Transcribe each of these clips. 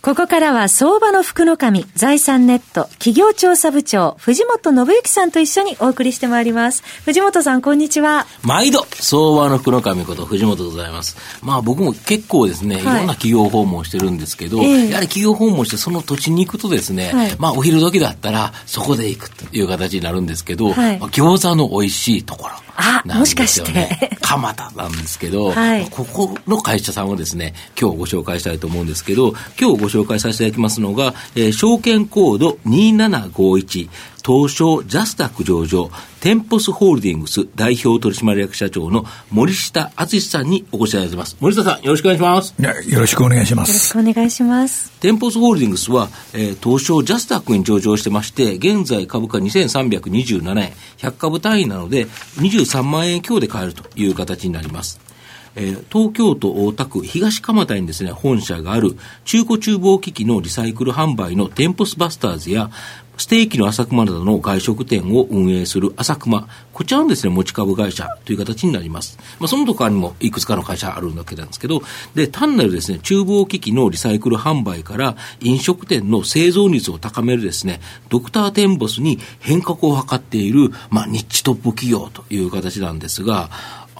ここからは相場の福の神、財産ネット、企業調査部長、藤本信之さんと一緒にお送りしてまいります。藤本さん、こんにちは。毎度、相場の福の神こと藤本でございます。まあ僕も結構ですね、はい、いろんな企業訪問してるんですけど、えー、やはり企業訪問してその土地に行くとですね、はい、まあお昼時だったらそこで行くという形になるんですけど、はい、まあ、餃子の美味しいところ。あ、もしかして。蒲田なんですけど、はい、ここの会社さんをですね、今日ご紹介したいと思うんですけど、今日ご紹介させていただきますのが、えー、証券コード2751、東証ジャスタック上場、テンポスホールディングス代表取締役社長の森下敦さんにお越しいただいてます。森下さん、よろしくお願いします。よろしくお願いします。よろしくお願いします。テンポスホールディングスは、えー、東証ジャスタックに上場してまして、現在株価2327円、100株単位なので、23万円強で買えるという形になります。えー、東京都大田区東蒲田にですね、本社がある中古厨房機器のリサイクル販売のテンポスバスターズや、ステーキの朝熊などの外食店を運営する朝熊、こちらのですね、持ち株会社という形になります。まあ、その他にもいくつかの会社あるわけなんですけど、で、単なるですね、厨房機器のリサイクル販売から飲食店の製造率を高めるですね、ドクターテンボスに変革を図っている、まあ、ニッチトップ企業という形なんですが、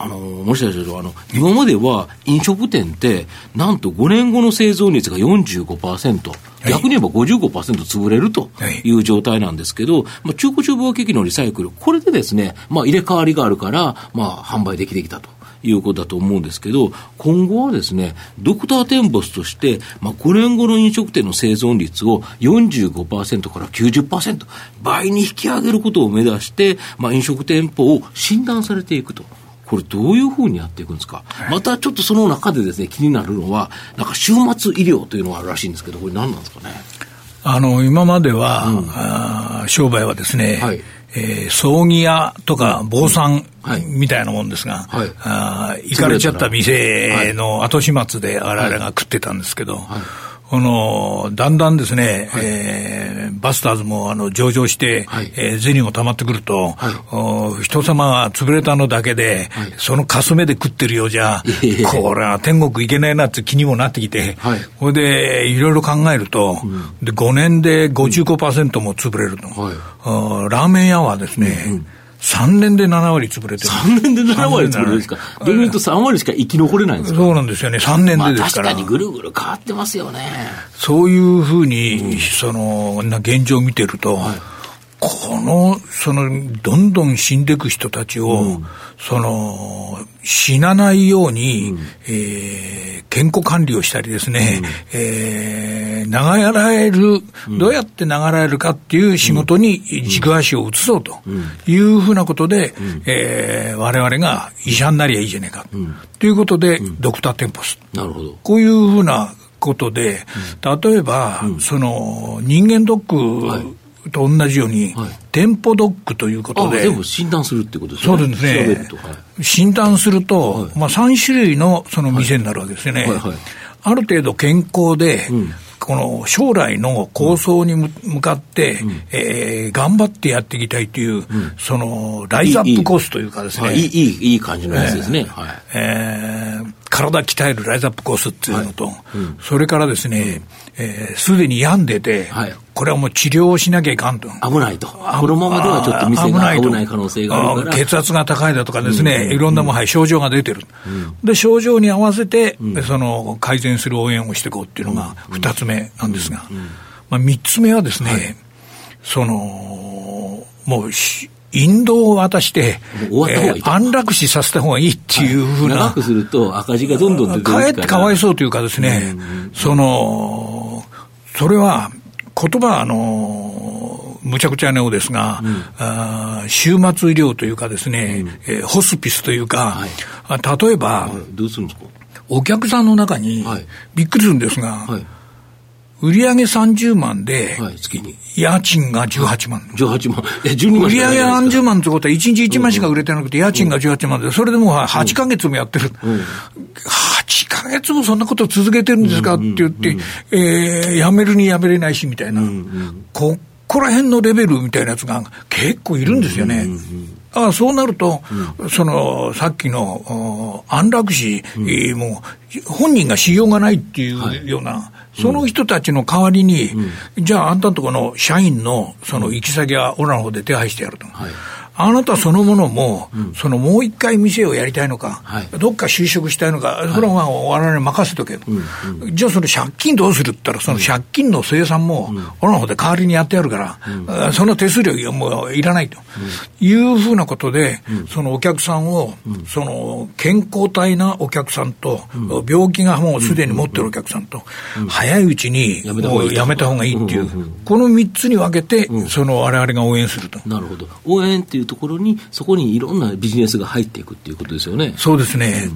あの、もしかしたら、あの、今までは飲食店って、なんと5年後の製造率が45%、逆に言えば55%潰れるとい。う状態なんですけど、まあ、中古厨房機器のリサイクル、これでですね、まあ、入れ替わりがあるから、まあ、販売できてきたと。いうことだと思うんですけど、今後はですね、ドクターテンボスとして、まあ、5年後の飲食店の生存率を45%から90%、倍に引き上げることを目指して、まあ、飲食店舗を診断されていくと。これどういうふうにやっていくんですか、はい、またちょっとその中でですね、気になるのは、なんか週末医療というのがあるらしいんですけど、これ何なんですかね？あの、今までは、うん、あ商売はですね、はい、えー、葬儀屋とか坊さんみたいなもんですが、はい、あ行かれちゃった店の後始末で我々が食ってたんですけど、はいこの、だんだんですね、はい、えー、バスターズもあの上場して、はい、えー、銭も溜まってくると、はい、人様が潰れたのだけで、はい、そのかすめで食ってるようじゃ、これは天国行けないなって気にもなってきて、はい、これでいろいろ考えると、うん、で5年で55%も潰れると、はい、ラーメン屋はですね、うんうん3年で7割潰れてる。3年で7割潰れるんですか。逆に言うと3割しか生き残れないんですか？そうなんですよね。3年でですから。確かにぐるぐる変わってますよね。そういうふうに、うん、その、な現状を見てると、はいこの、その、どんどん死んでいく人たちを、うん、その、死なないように、うん、えー、健康管理をしたりですね、うん、えー、流られる、どうやって流られるかっていう仕事に軸足を移そうというふうなことで、うん、えー、我々が医者になりゃいいじゃねえか、と。いうことで、ドクターテンポス。なるほど。こういうふうなことで、例えば、その、人間ドック、はいと同じように、はい、店舗ドックということで。全部診断するってことですね。そうですね。はい、診断すると、はい、まあ3種類のその店になるわけですよね。ある程度健康で、うんこの将来の構想に向かって、うん、えー、頑張ってやっていきたいという、うん、そのライズアップコースというかですね。いいいいいい感じのやつですね。えー、はい、えー、体鍛えるライズアップコースっていうのと、はい。うん、それからですね、す、で、に病んでて、はい、これはもう治療をしなきゃいかんと。危ないと。このままではちょっと店が危ない可能性があるから。血圧が高いだとかですね、いろんなもはい、症状が出てる。で、症状に合わせて、その、改善する応援をしていこうっていうのが二つ目なんですが、まあ、三つ目はですね、はい、その、もうし、引導を渡して、えー、安楽死させた方がいいっていうふうな、はい、長くすると赤字がどんどん出てくるかえってかわいそうというかですね、その、それは、言葉はあの、むちゃくちゃなようですが、うん、末医療というかですね、うん、えー、ホスピスというか、はい、例えば、どうするんですか？お客さんの中に、びっくりするんですが、はい売上30万で、はい、月に。家賃が18万。18万。え、12万売上30万ってことは、1日1万しか売れてなくて、家賃が18万で、それでもう8ヶ月もやってる。8ヶ月もそんなこと続けてるんですかって言って、えー、やめるにやめれないし、みたいな。ここら辺のレベルみたいなやつが結構いるんですよね。あそうなると、うん、そのさっきの安楽死、うん、も本人がしようがないっていうような、はい、その人たちの代わりに、うん、じゃあ、あんたんとこの社員のその行き先は俺らの方で手配してやると。はいあなたそのものも、うん、そのもう一回店をやりたいのか、はい、どっか就職したいのか、それはまあ我々に任せとけ、うんうん、じゃあその借金どうするって言ったら、その借金の生産も、俺の方で代わりにやってやるから、その手数料もういらないと、いうふうなことで、そのお客さんを、その健康体なお客さんと、病気がもうすでに持ってるお客さんと、早いうちにもうやめた方がいいっていう、この3つに分けて、その我々が応援すると。なるほど。応援っていうところに、そこにいろんなビジネスが入っていくっていうことですよね。そうですね。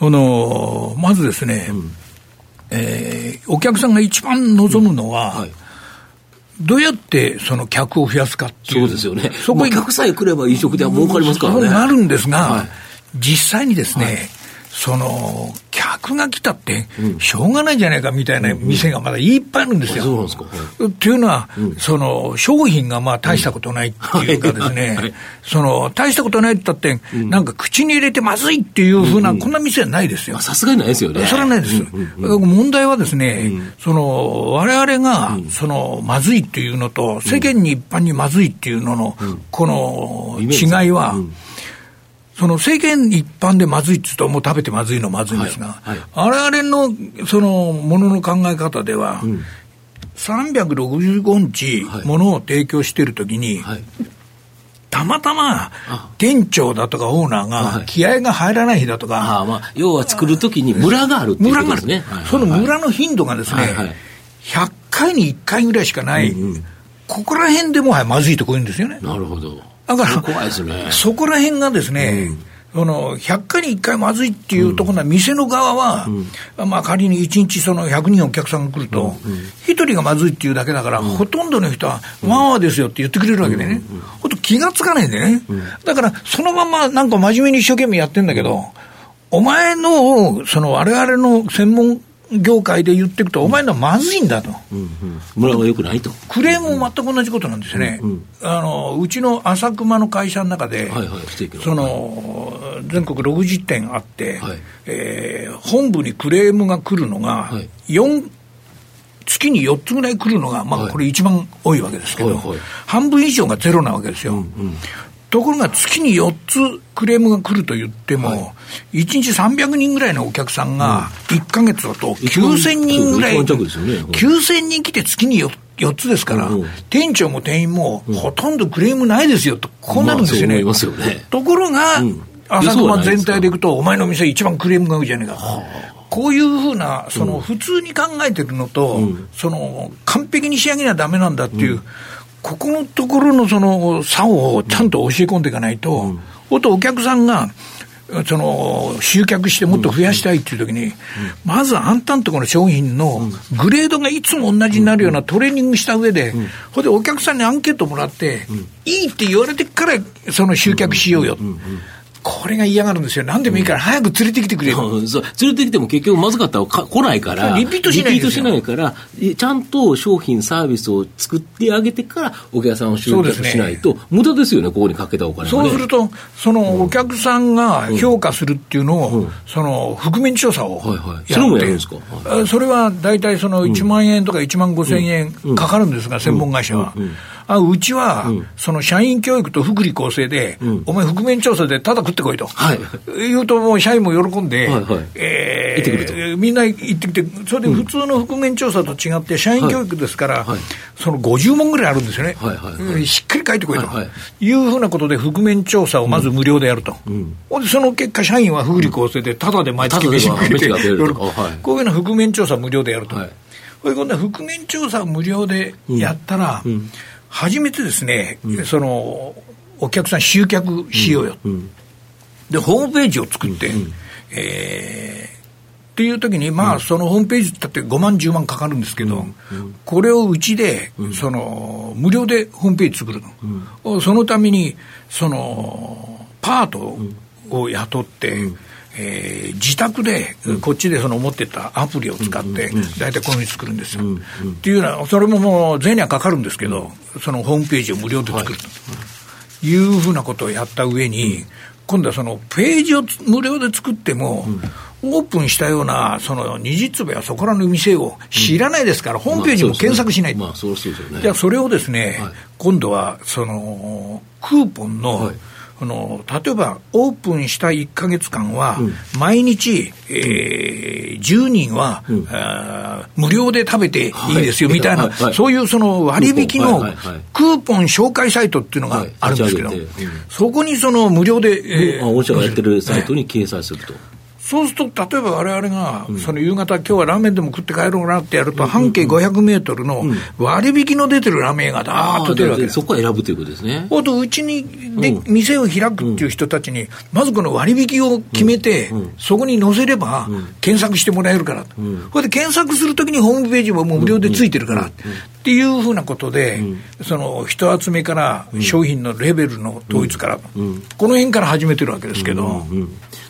うん、あの、まずですね、うん、えー、お客さんが一番望むのは、うんはい、どうやってその客を増やすかっていう。そうですよね。そこに客さえ来れば飲食では儲かりますからね。そうなるんですが、はい、実際にですね、はいその、客が来たって、しょうがないじゃないかみたいな店がまだいっぱいあるんですよ。っていうのは、その、商品がまあ大したことないっていうかですね、その、大したことないって言ったって、なんか口に入れてまずいっていうふうな、こんな店はないですよ。さすがにないですよね。それはないです。問題はですね、その、我々が、その、まずいっていうのと、世間に一般にまずいっていうのの、この違いは、その世間一般でまずいって言うと、もう食べてまずいのまずいんですが、はいはい、我々のそのものの考え方では、うん、365日ものを提供しているときに、はい、たまたま店長だとかオーナーが気合が入らない日だとか、あまあ、要は作るときにムラがあるっていうことですね。そのムラの頻度がですね、はい。はい、100回に1回ぐらいしかない、うんうん、ここら辺でもはやまずいとこういうんですよね。なるほど。だから、怖いですね、そこら辺がですね、うん。その100回に1回まずいっていうところは、店の側は、うん、まあ、仮に1日その100人お客さんが来ると、1人がまずいっていうだけだから、ほとんどの人は、まあですよって言ってくれるわけでね、ほんと気がつかないんでね、だからそのままなんか真面目に一生懸命やってんだけど、お前の、その我々の専門業界で言っていくと、お前のはまずいんだと。うんうん、村はよくないと。クレームも全く同じことなんですよね。うんうん、あのうちの浅熊の会社の中で、はいはい、その、全国60店あって、はい、えー、本部にクレームが来るのが、4、月に4つぐらい来るのが、まあ、これ一番多いわけですけど、はいはいはい、半分以上がゼロなわけですよ。うんうんところが月に4つクレームが来ると言っても、はい、1日300人ぐらいのお客さんが、1か月だと9000人ぐらい、ね、9000人来て月に 4, 4つですから、うん店長も店員も、ほとんどクレームないですよと、こうなるんですよね。まあ、よねところが、うん、朝熊全体でいくと、お前の店一番クレームが多いじゃねえか。こういうふうな、その普通に考えてるのと、うん、その完璧に仕上げなだめなんだっていう、うんここのところのその差をちゃんと教え込んでいかないと、うん、おとお客さんが、その集客してもっと増やしたいっていう時に、うん、まずあんたんとこの商品のグレードがいつも同じになるようなトレーニングした上で、うん、ほんでお客さんにアンケートもらって、いいって言われてからその集客しようよ。これが嫌がるんですよ。何でもいいから早く連れてきてくれる、うん、そう。連れてきても結局まずかったら来ないから、リピートしないリピートしないから、ちゃんと商品、サービスを作ってあげてから、お客さんを集客しないと、ね、無駄ですよね、ここにかけたお金は、ね、そうすると、そのお客さんが評価するっていうのを、うん、その覆面調査をやって、はい。はい、それもやるんですか、はい、それは大体その1万円とか1万5千円かかるんですが、専門会社は。あうちは、うん、その社員教育と福利厚生で、うん、お前、覆面調査でただ食ってこいと、はい、言うと、もう社員も喜んで、はいはい、えー、みんな行ってきて、それで普通の覆面調査と違って、社員教育ですから、はい、その50問ぐらいあるんですよね、はいはいはい、しっかり書いてこいと、はいはい、いうふうなことで、覆面調査をまず無料でやると、うん、その結果、社員は福利厚生で、ただで毎月飯くれて、こういうような覆面調査無料でやると。はい、今度は覆面調査無料でやったら、うんうん初めてですね、うん、そのお客さん集客しようよ、うん、でホームページを作って、うん、えー、っていう時に、まあ、そのホームページだって5万、10万かかるんですけど、これをうちで、その、無料でホームページ作るの。そのために、その、パートを雇って、えー、自宅で、こっちでその持ってたアプリを使って、大体こういうに作るんですよ。っていうのは、それももう、税にはかかるんですけど、そのホームページを無料で作るとい。うふうなことをやった上に、今度はそのページを無料で作っても、オープンしたような、その二次つべやそこらの店を知らないですから、ホームページも検索しない。まあ、そうですよね。じゃあ、それをですね、今度は、その、クーポンの、あの例えばオープンした1か月間は、毎日、えー、10人は、うん、無料で食べていいですよみたいな、はいはい、そういうその割引のクーポン。紹介サイトっていうのがあるんですけど、そこにその無料で、えー、御社がやってるサイトに掲載すると。そうすると、例えばわれわれが、その夕方、今日はラーメンでも食って帰ろうなってやると、半径500メートルの割引の出てるラーメンがだーっと出るわけ。そこは選ぶということですね。と、うちにで、店を開くっていう人たちに、まずこの割引を決めて、そこに載せれば、検索してもらえるから。これで検索するときにホームページももう無料でついてるから。っていうふうなことで、その人集めから商品のレベルの統一から、この辺から始めてるわけですけど。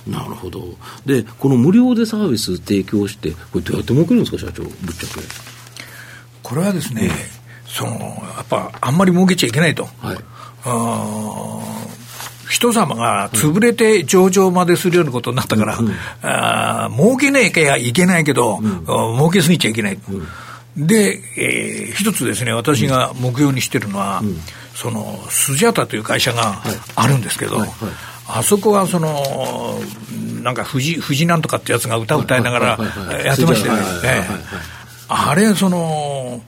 なるほど。で、この無料でサービス提供して、これどうやって儲けるんですか、社長、ぶっちゃけ。これはですね、その、やっぱ、あんまり儲けちゃいけないと。はい。あ人様が潰れて上場までするようなことになったから、うん、あ儲けなきゃいけないけど、うん、儲けすぎちゃいけない。うん、で、えー、一つですね、私が目標にしてるのは、うん、その、スジャタという会社があるんですけど、はいはいはいあそこはその、なんか藤、藤なんとかってやつが歌歌いながらやってましたよね。あれ、その、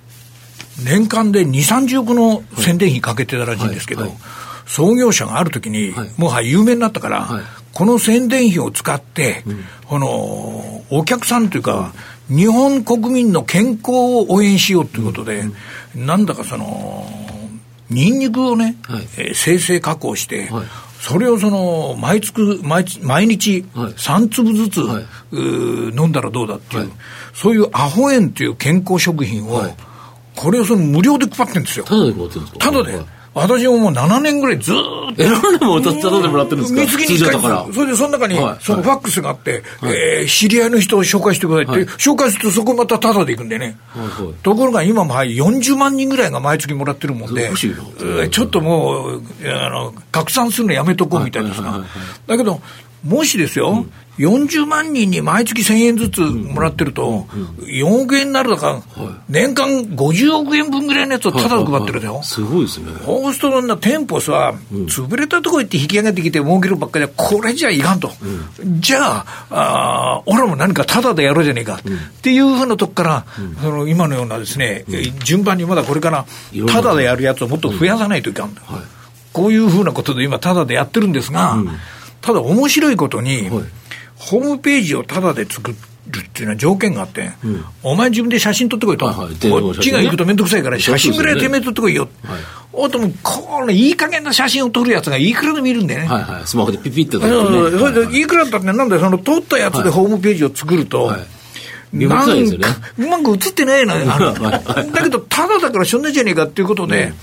年間で2、30億の宣伝費かけてたらしいんですけど、創業者があるときに、もはや有名になったから、この宣伝費を使って、この、お客さんというか、日本国民の健康を応援しようということで、なんだかその、ニンニクをね、生成加工して、それをその毎月毎毎日3粒ずつ、はい、飲んだらどうだっていう、はい、そういうアホ塩っていう健康食品を、これをその無料で配ってるんですよ。ただで配ってるんですか？ただで。私ももう7年ぐらいずっと。え、何年もただでもらってるんですか？月に1回。それでその中に、そのファックスがあって、え知り合いの人を紹介してくださいって、紹介するとそこまたタダで行くんでね。ところが今も40万人ぐらいが毎月もらってるもんで、ちょっともう、あの、拡散するのやめとこうみたいですが。だけど、もしですよ、40万人に毎月1000円ずつもらってると、4億円になるだから、年間50億円分ぐらいのやつをただで配ってるだよ。すごいですね。そうすると、店舗さ、潰れたとこ行って引き上げてきて儲けるばっかりで、これじゃいかんと。じゃあ、あ俺も何かただでやろうじゃねえか。っていうふうなとこから、その今のようなですね、順番にまだこれから、ただでやるやつをもっと増やさないといかん。こういうふうなことで今、ただでやってるんですが、ただ面白いことに、ホームページをタダで作るっていうのは条件があって、うん、お前自分で写真撮ってこいと、はいはい、こっちが行くと面倒くさいから、写真ぐらいてめえ撮ってこいよ。はい、おとも、このいい加減な写真を撮るやつがいくらでもいるんでね。はいはい、スマホでピピッと、ね、それでいくらだってなんだよ、その撮ったやつでホームページを作ると、はい。なんか、うまく映ってないのよ。だけど、ただだからしょんないじゃねえかっていうことで、うん、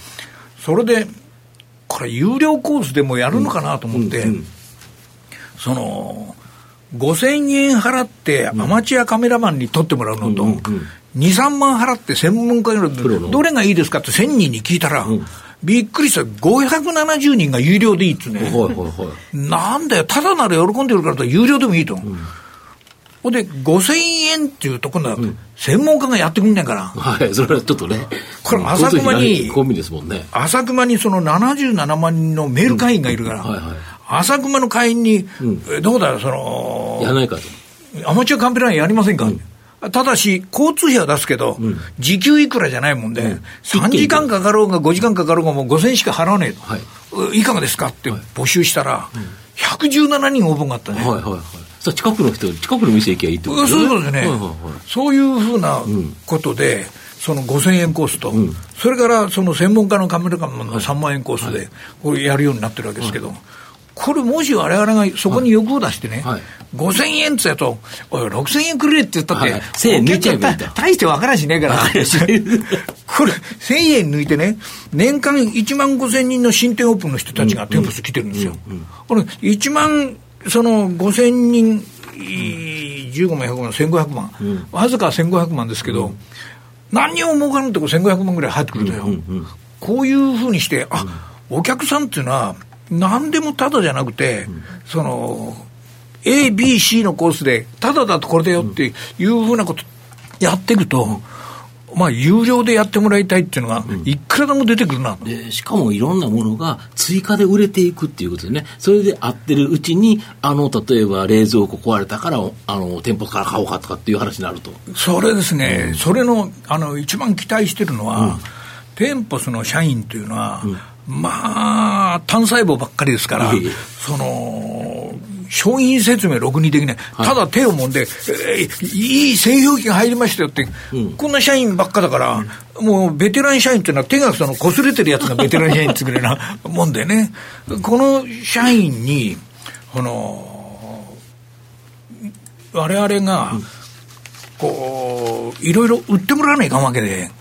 それで、これ有料コースでもやるのかなと思って、うんうん、その、5000円払ってアマチュアカメラマンに撮ってもらうのと、2、3万払って専門家にどれがいいですかって1000人に聞いたら、びっくりした、570人が有料でいいっつね、なんだよ、ただなら喜んでるからと有料でもいいと。ほ、んで、5000円っていうと、今度は専門家がやってくんねんから。はい、それはちょっとね。これ、浅熊に、コンビですもんね。浅熊にその77万人のメール会員がいるから、はいはい浅熊の会員に、うん、どうだ、その、やらないかと。アマチュアカンペラインやりませんか、うん。ただし、交通費は出すけど、うん、時給いくらじゃないもんで、うん、3時間かかろうが5時間かかろうがもう5000円しか払わねえと、はい、いかがですかって募集したら、はい、117人応募があったね。はいはいはい。さ近くの人、近くの店行きゃいいってことですね。そうですね、はいはいはい。そういうふうなことで、その5000円コースと、うん、それからその専門家のカメラマンの3万円コースで、これやるようになってるわけですけど、これもし我々がそこに欲を出してね、はい、5000円って言うと、おい、6000円くれって言ったって、はい、1000円抜いちゃえばいい大して分からんしねえから。これ、1000円抜いてね、年間1万5000人の新店オープンの人たちが店舗数来てるんですよ。これ、1万、その5000人、15万、100万、1500万、うん、わずか1500万ですけど、うん、何にも儲からんとこ1500万ぐらい入ってくるとよ。うんうんうん、こういうふうにして、あ、お客さんっていうのは、何でもただじゃなくて、その、A、B、C のコースで、ただだとこれだよっていうふうなことやっていくと、まあ、有料でやってもらいたいっていうのが、いくらでも出てくるな、うん、しかもいろんなものが追加で売れていくっていうことでね、それで合ってるうちに、あの例えば冷蔵庫壊れたから、あの店舗から買おうかとかっていう話になると。それですね、うん、それのあの一番期待してるのは、うん、店舗その社員というのは、まあ、単細胞ばっかりですから、その、商品説明ろくにできない。ただ手を揉んで、えー、いい製氷機が入りましたよって、うん、こんな社員ばっかだから、うん、もうベテラン社員っていうのは手がその擦れてるやつがベテラン社員ってぐらいな もんでね、この社員に、この、我々が、こう、いろいろ売ってもらわないかんわけで、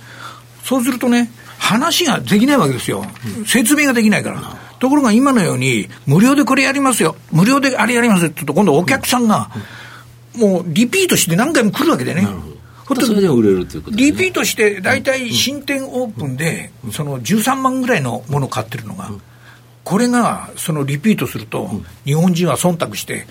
そうするとね、話ができないわけですよ。説明ができないから。ところが今のように、無料でこれやりますよ。無料であれやりますよって言うと、今度お客さんが、もうリピートして何回も来るわけでね。それで売れるということ、ね、リピートして、大体新店オープンで、その13万ぐらいのものを買ってるのが、これがそのリピートすると、日本人は忖度して、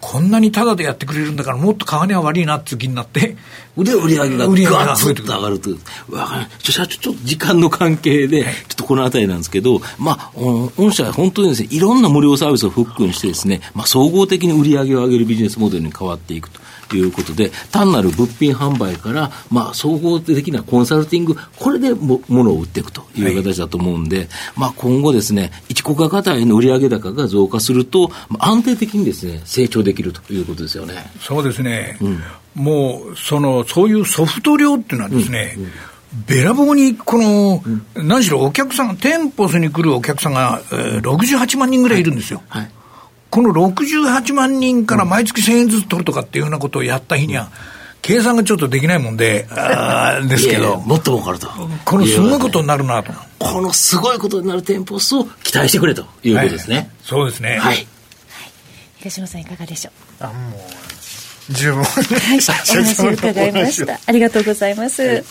こんなにタダでやってくれるんだから、もっと金は悪いなって気になって、で、売り上げがぐわっと上がると。わかる。社長、ちょっと時間の関係で、ちょっとこのあたりなんですけど、まあ、御社は本当にですね、いろんな無料サービスをフックにしてですね、まあ、総合的に売り上げを上げるビジネスモデルに変わっていくと。いうことで、単なる物品販売から、まあ、総合的なコンサルティング、これでもものを売っていくという形だと思うんで、はい、まあ、今後ですね、一国家型への売上高が増加すると、安定的にですね、成長できるということですよね。そうですね。うん、もう、その、そういうソフト量っていうのはですね、うんうんべらぼうに、この、うん、何しろお客さん、店舗に来るお客さんが、えー、68万人ぐらいいるんですよ。はい、この68万人から毎月1000円ずつ取るとかっていうようなことをやった日には、計算がちょっとできないもんで、あですけど。もっと儲かると。このすごいことになるなと。このすごいことになる店舗数を期待してくれということですね。はい、そうですね。はい。東島さんいかがでしょう？あ、もう、十分。はい、お話を伺いました。ありがとうございます。はい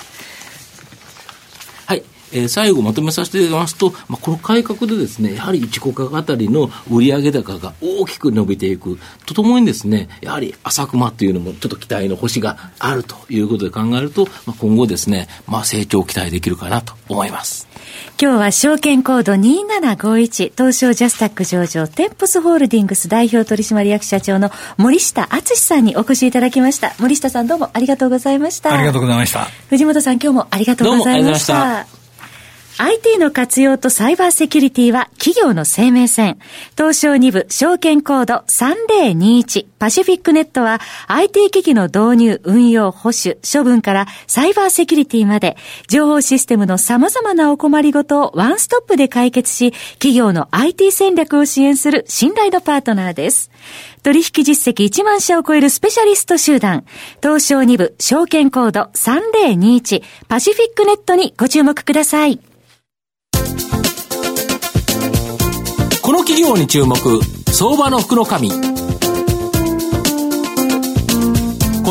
えー、最後まとめさせていただきますと、まあ、この改革でですね、やはり1国家あたりの売上高が大きく伸びていく。とともにですね、やはり浅熊というのもちょっと期待の星があるということで考えると、まあ、今後ですね、まあ、成長を期待できるかなと思います。今日は証券コード2751東証ジャスタック上場テンポスホールディングス代表取締役社長の森下敦さんにお越しいただきました。森下さんどうもありがとうございました。ありがとうございました。藤本さん今日もありがとうございました IT の活用とサイバーセキュリティは企業の生命線。東証2部証券コード3021パシフィックネットは IT 機器の導入、運用、保守、処分からサイバーセキュリティまで情報システムの様々なお困りごとをワンストップで解決し企業の IT 戦略を支援する信頼のパートナーです。取引実績1万社を超えるスペシャリスト集団、東証2部証券コード3021パシフィックネットにご注目ください。この企業に注目相場の福の神こ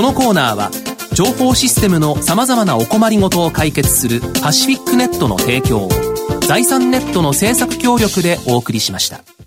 のコーナーは情報システムのさまざまなお困りごとを解決するパシフィックネットの提供を財産ネットの政策協力でお送りしました。